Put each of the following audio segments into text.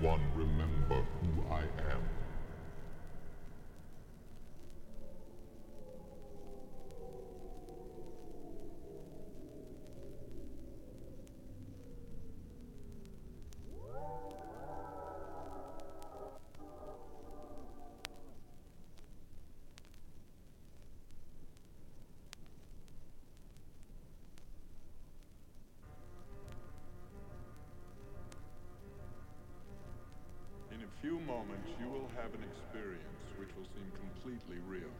one remember who I am. completely real.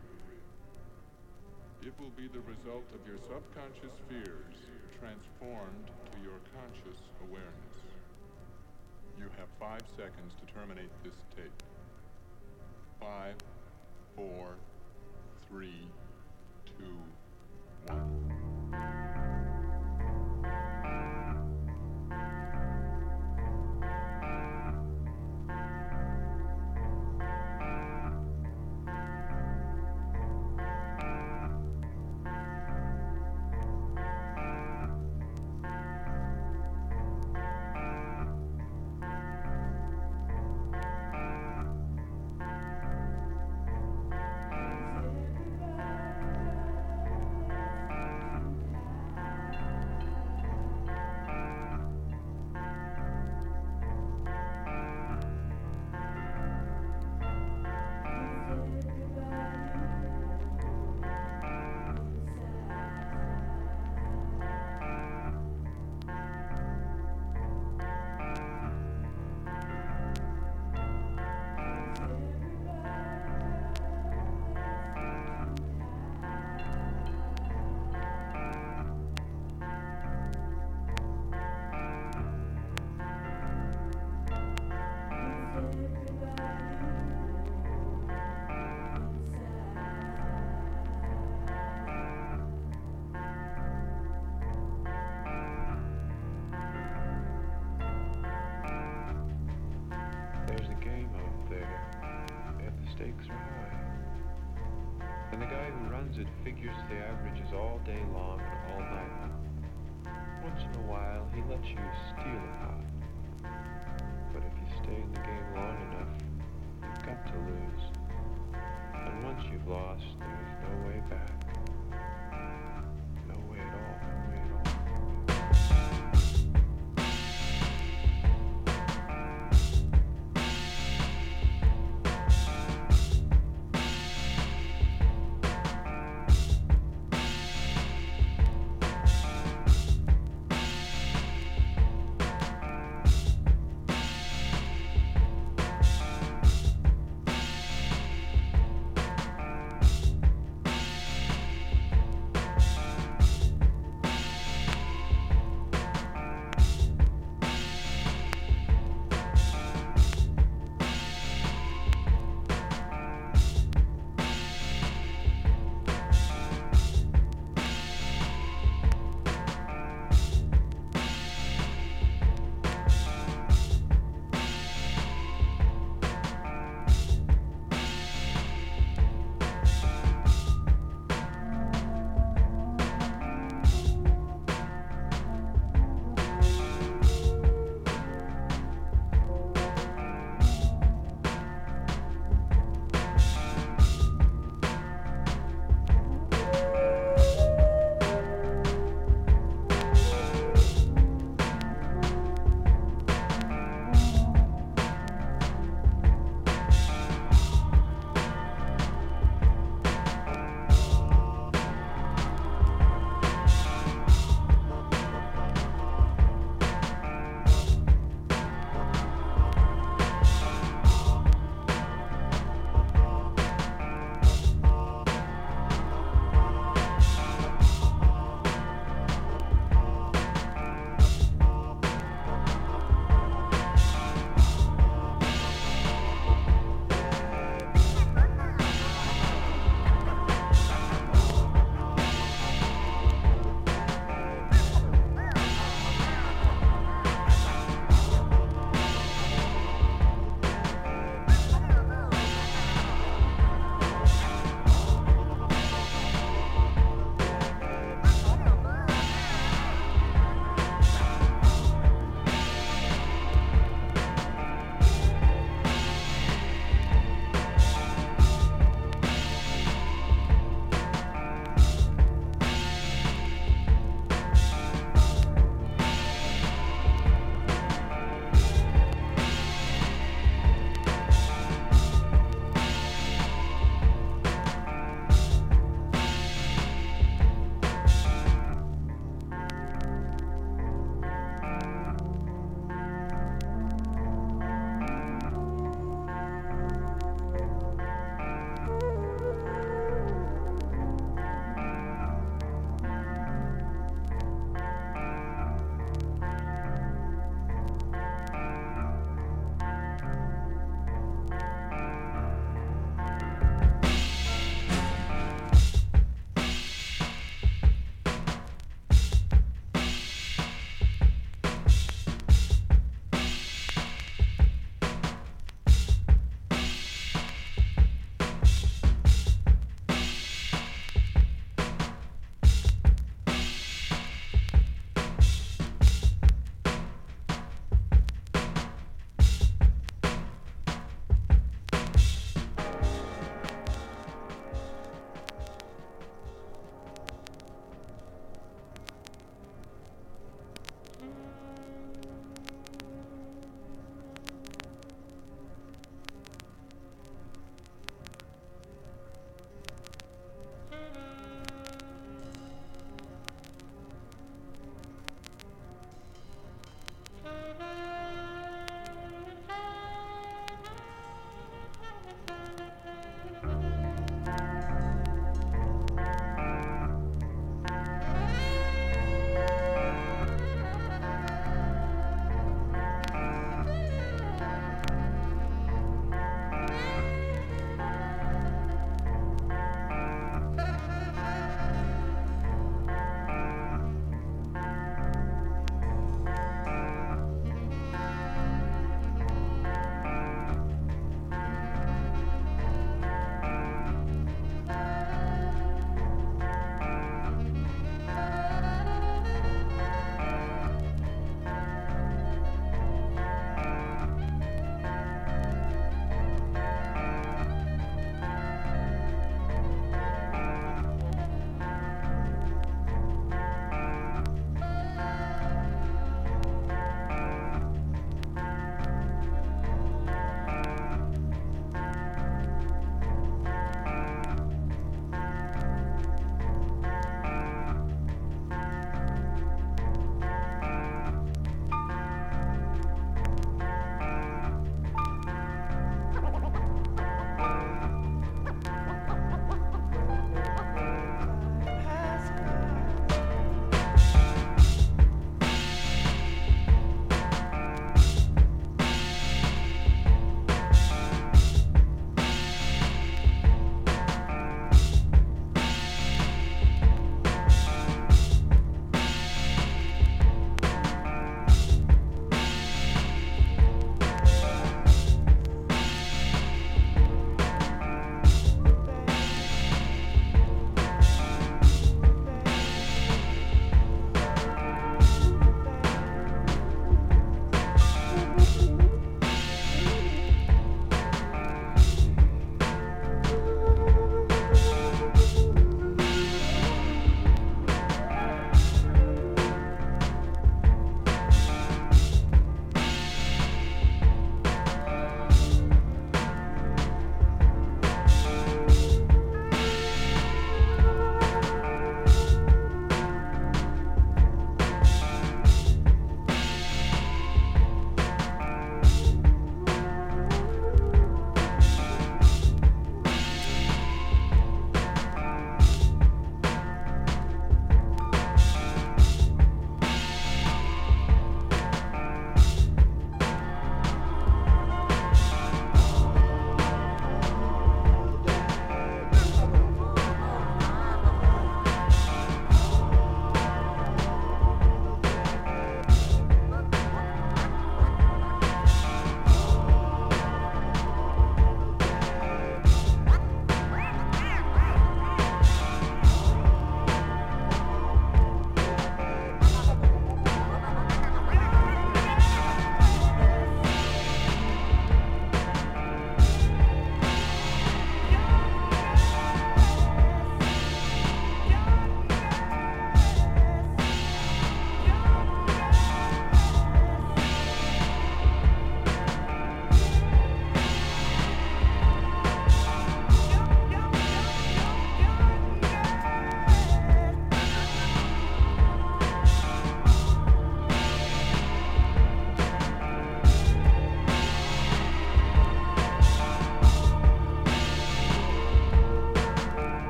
It will be the result of your subconscious fears transformed to your conscious awareness. You have five seconds to terminate this tape. Five, four, three, two, it figures the averages all day long and all night. Once in a while, he lets you steal a pot. But if you stay in the game long enough, you've got to lose. And once you've lost,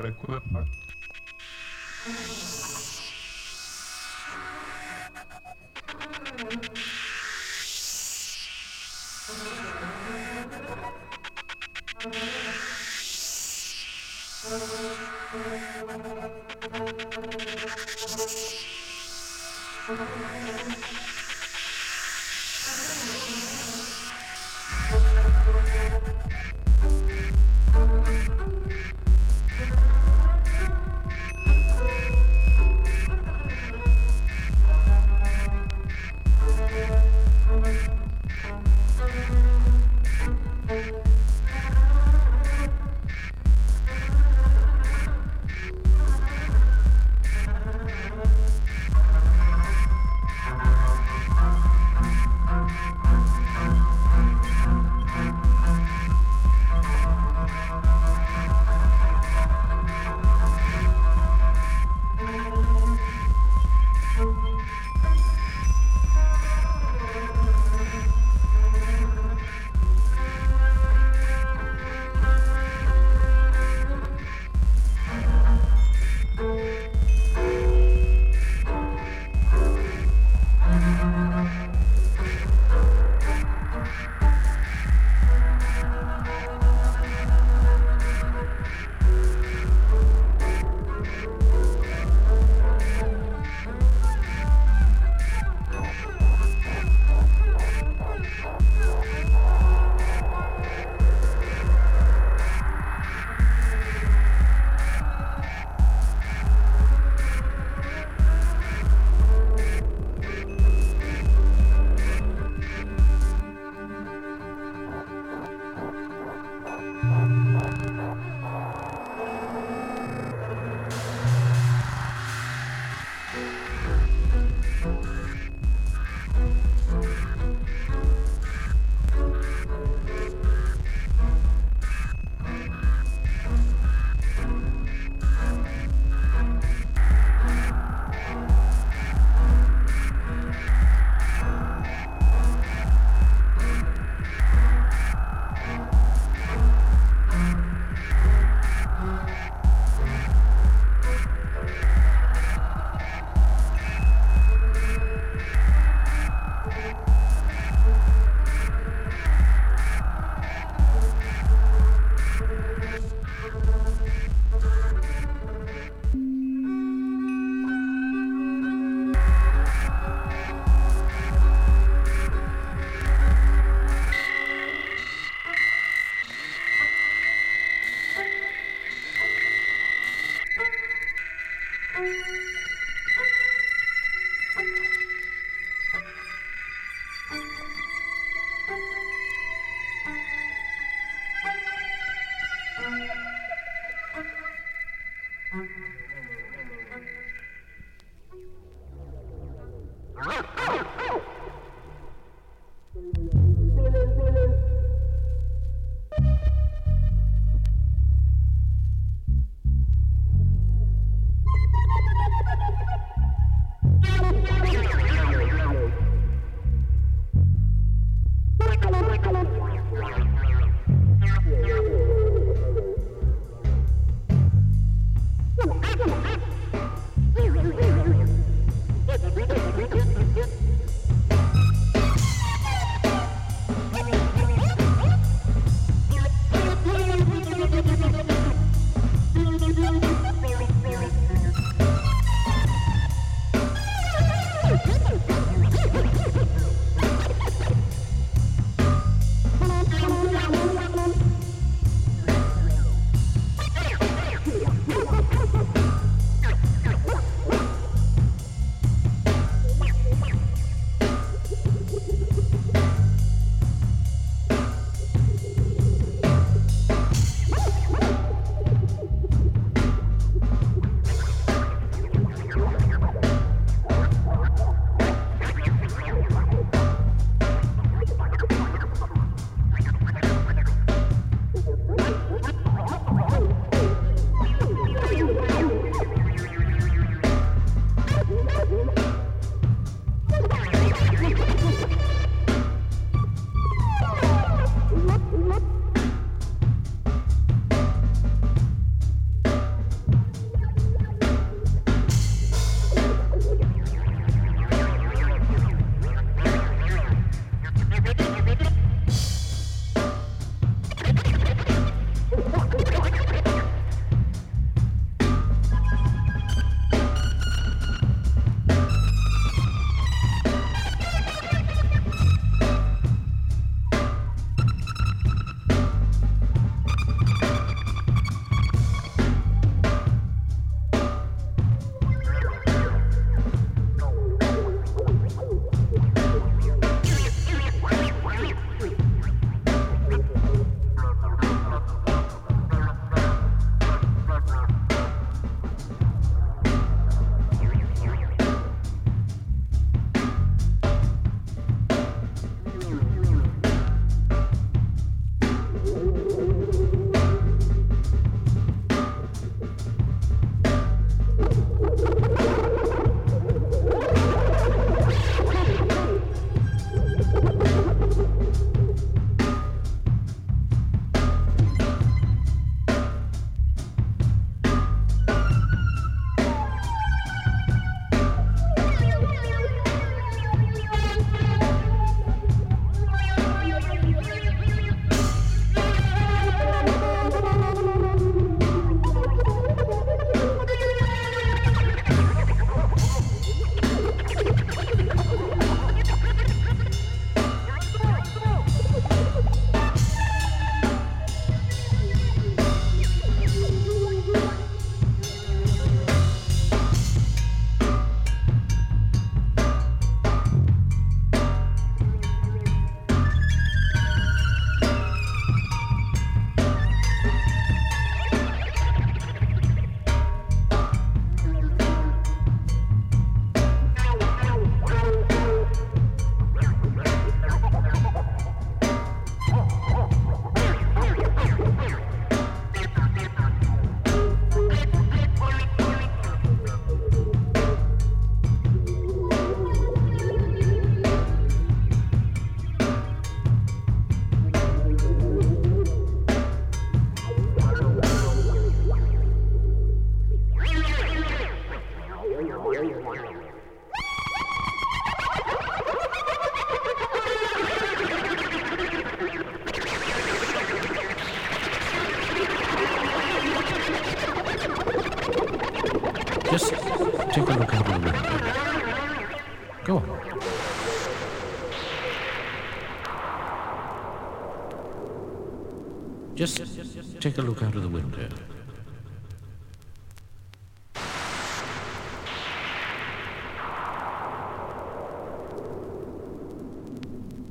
hard equipment.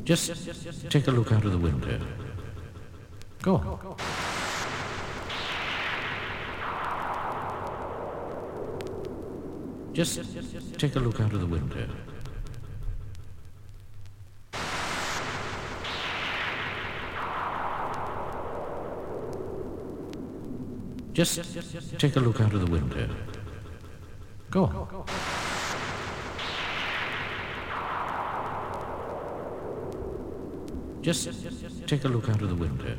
Just take a look out of the window. Go on. Just take a look out of the window. Just take a look out of the window. Go on. Just take a look out of the window.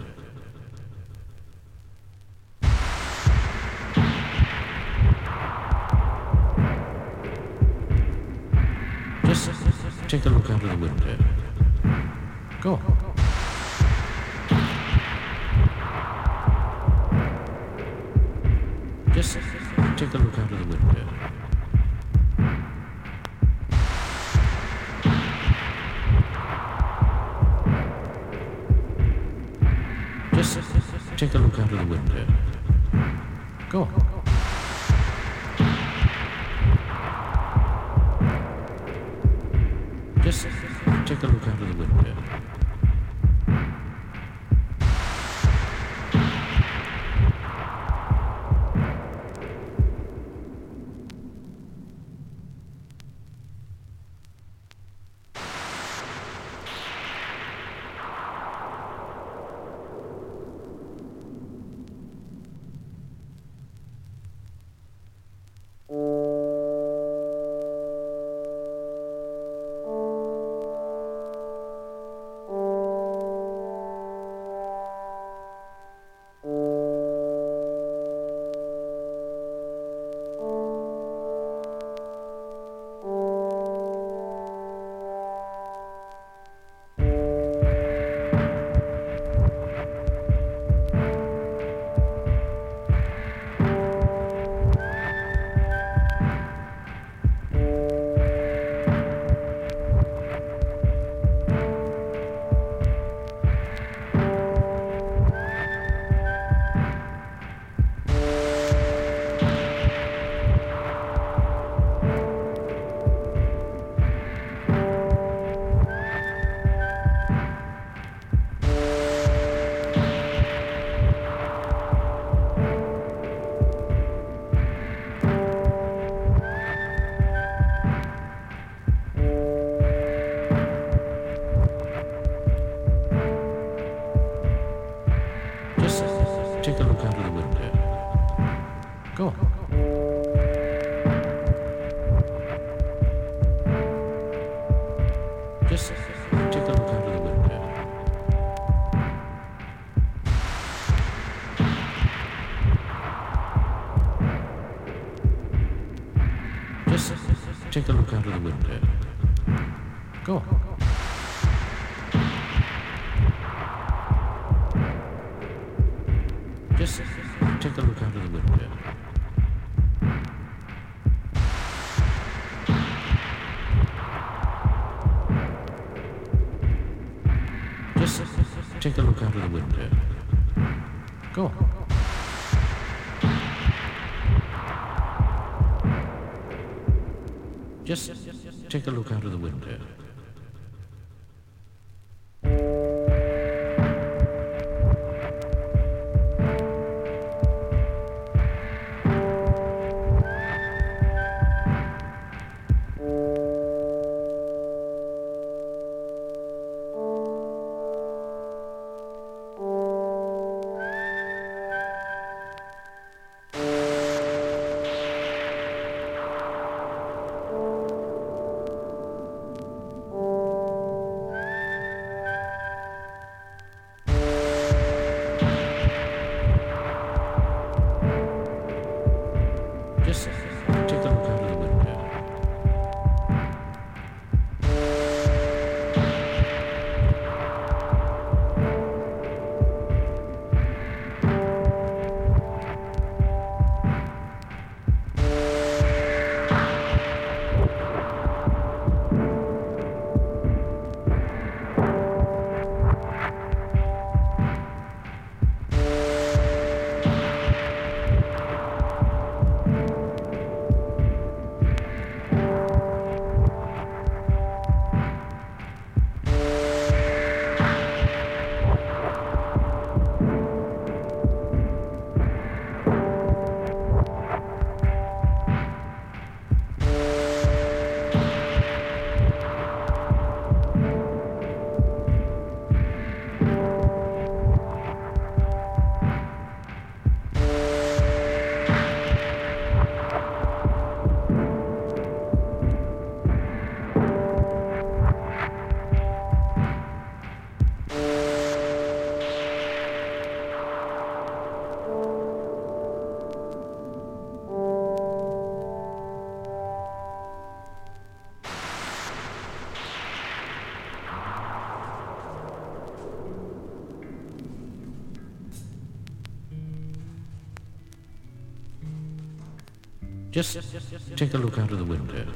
A look out of the window. Go on. Just take a look out of the window. Just take a look out of the window.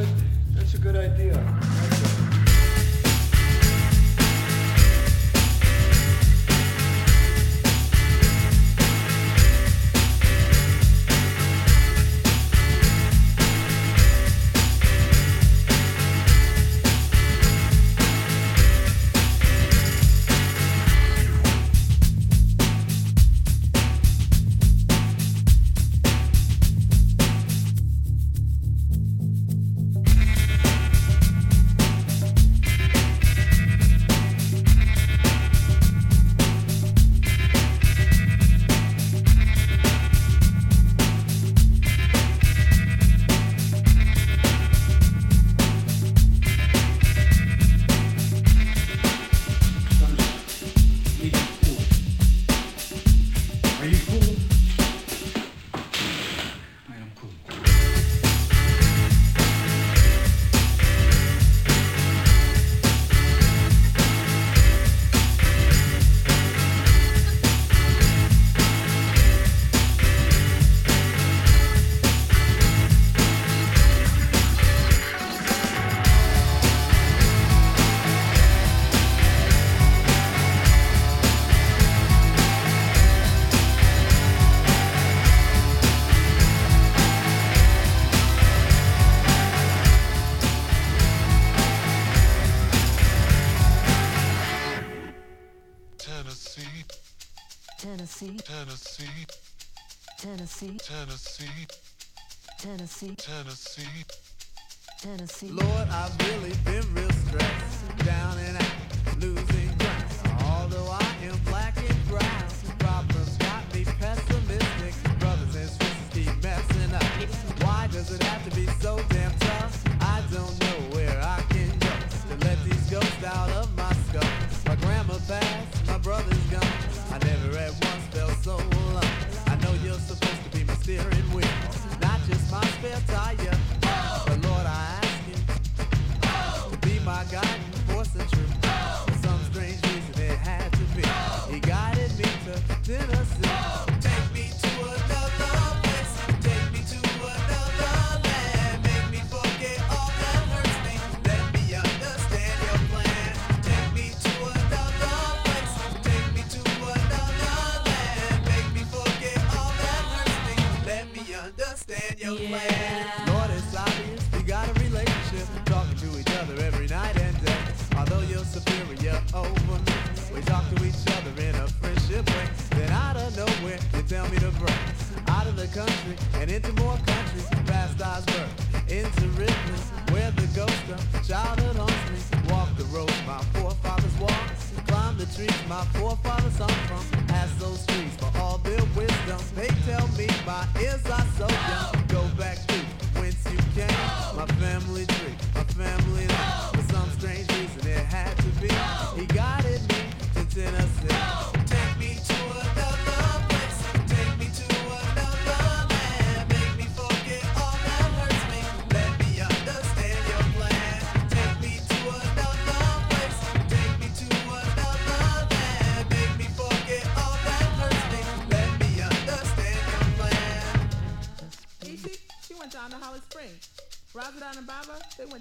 Good. That's a good idea.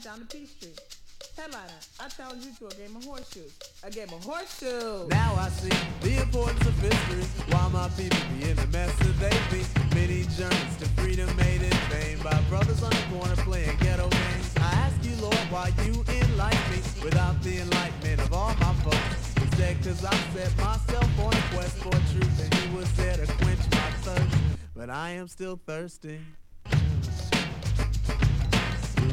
down to Peachtree. Headliner, I challenge you to a game of horseshoes. A game of horseshoes. Now I see the importance of history. Why my people be in the mess that they be. Many journeys to freedom made in vain by brothers on the corner playing ghetto games. I ask you, Lord, why you enlighten me without the enlightenment of all my folks. Instead, cause I set myself on a quest for truth and he was there to quench my thirst. But I am still thirsty.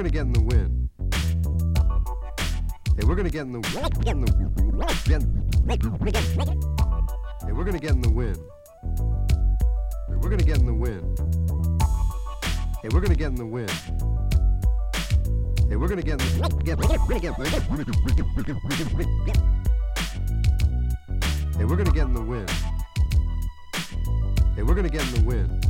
We're gonna get in the win. Hey, we're in the get in the get Hey, we're gonna get in the win. Hey, we're gonna get in the win. Hey, we're gonna get in the win. Hey, we're gonna get in the Hey, we're gonna get in the win. Hey, we're gonna get in the win.